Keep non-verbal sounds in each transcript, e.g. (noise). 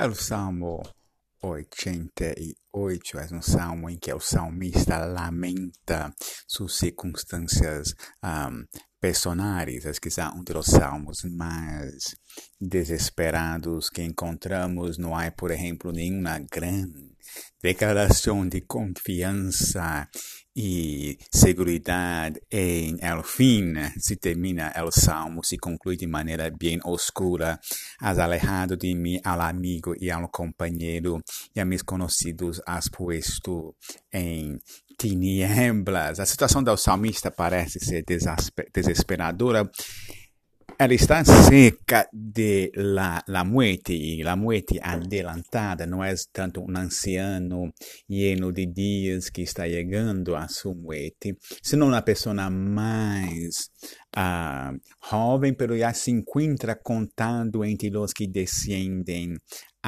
É o Salmo 88, é um salmo em que o salmista lamenta suas circunstâncias um, personais, é quizá um dos salmos mais desesperados que encontramos. Não há, por exemplo, nenhuma grande declaração de confiança e segurança em el fim se termina o salmo, se conclui de maneira bem oscura. Has alejado de mim ao amigo e ao companheiro, e a meus conhecidos has puesto em tinieblas. (laughs) A situação do salmista parece ser desesperadora ela está cerca de la, la muerte y la muerte adelantada não é tanto um anciano lleno de dias que está chegando a sua muerte, sino uma pessoa mais uh, jovem, pero já se encontra contando entre os que descendem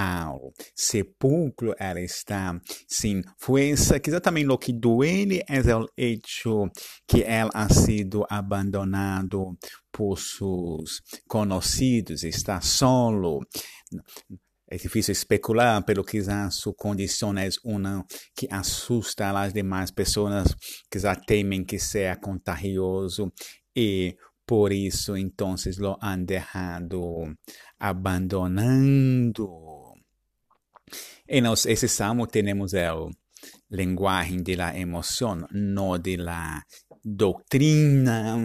ao sepulcro, ela está sem força, que exatamente o que duele é o hecho que ela ha sido abandonado por seus conhecidos, está solo. É difícil especular, pelo que sua condição é uma que assusta as demais pessoas que já temem que seja contagioso e por isso, então, lo han dejado abandonando. E nós, esse salmo, temos o linguagem da emoção, não da doutrina.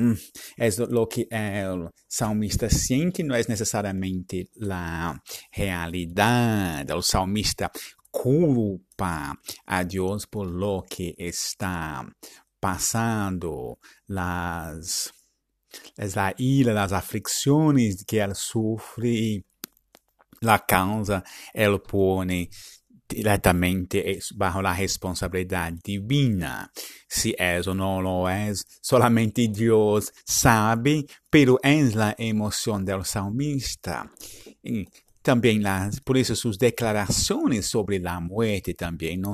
É o que o salmista sente, não é necessariamente a realidade. O salmista culpa a Deus por lo que está passando, las es la ira, las aflicciones que él sufre, la causa él pone diretamente bajo la responsabilidad divina. Si es o no lo es, solamente Dios sabe, pero es la emoción del salmista. Também por isso suas declarações sobre a morte também não,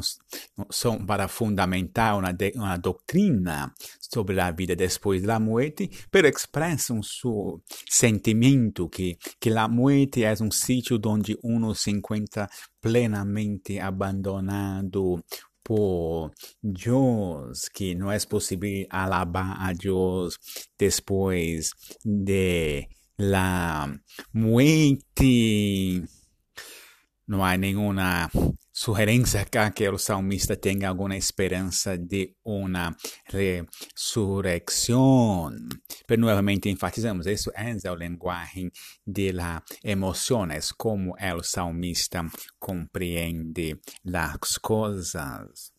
não são para fundamentar uma, de, uma doutrina sobre a vida depois da morte, mas expressam seu sentimento que que a morte é um sítio onde uno se encontra plenamente abandonado por Deus, que não é possível alabar a Deus depois de la muerte. No hay ninguna sugerencia acá que el salmista tenga alguna esperanza de una resurrección. Pero nuevamente enfatizamos, eso es el lenguaje de la emoción, es como el salmista comprende las cosas.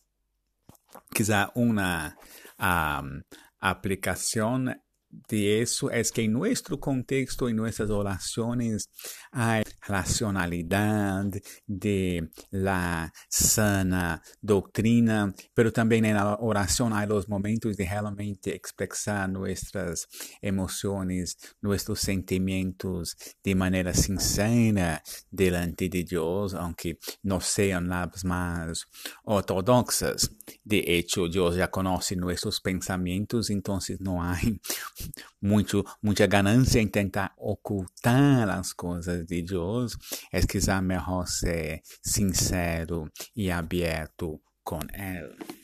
Quizá una um, aplicación de eso es que en nuestro contexto, en nuestras oraciones, hay racionalidad de la sana doctrina, pero también en la oración hay los momentos de realmente expresar nuestras emociones, nuestros sentimientos de manera sincera delante de Dios, aunque no sean las más ortodoxas. De hecho, Dios ya conoce nuestros pensamientos, entonces no hay (laughs) muito, muita ganância em tentar ocultar as coisas de Deus, é que melhor ser sincero e aberto com Ele.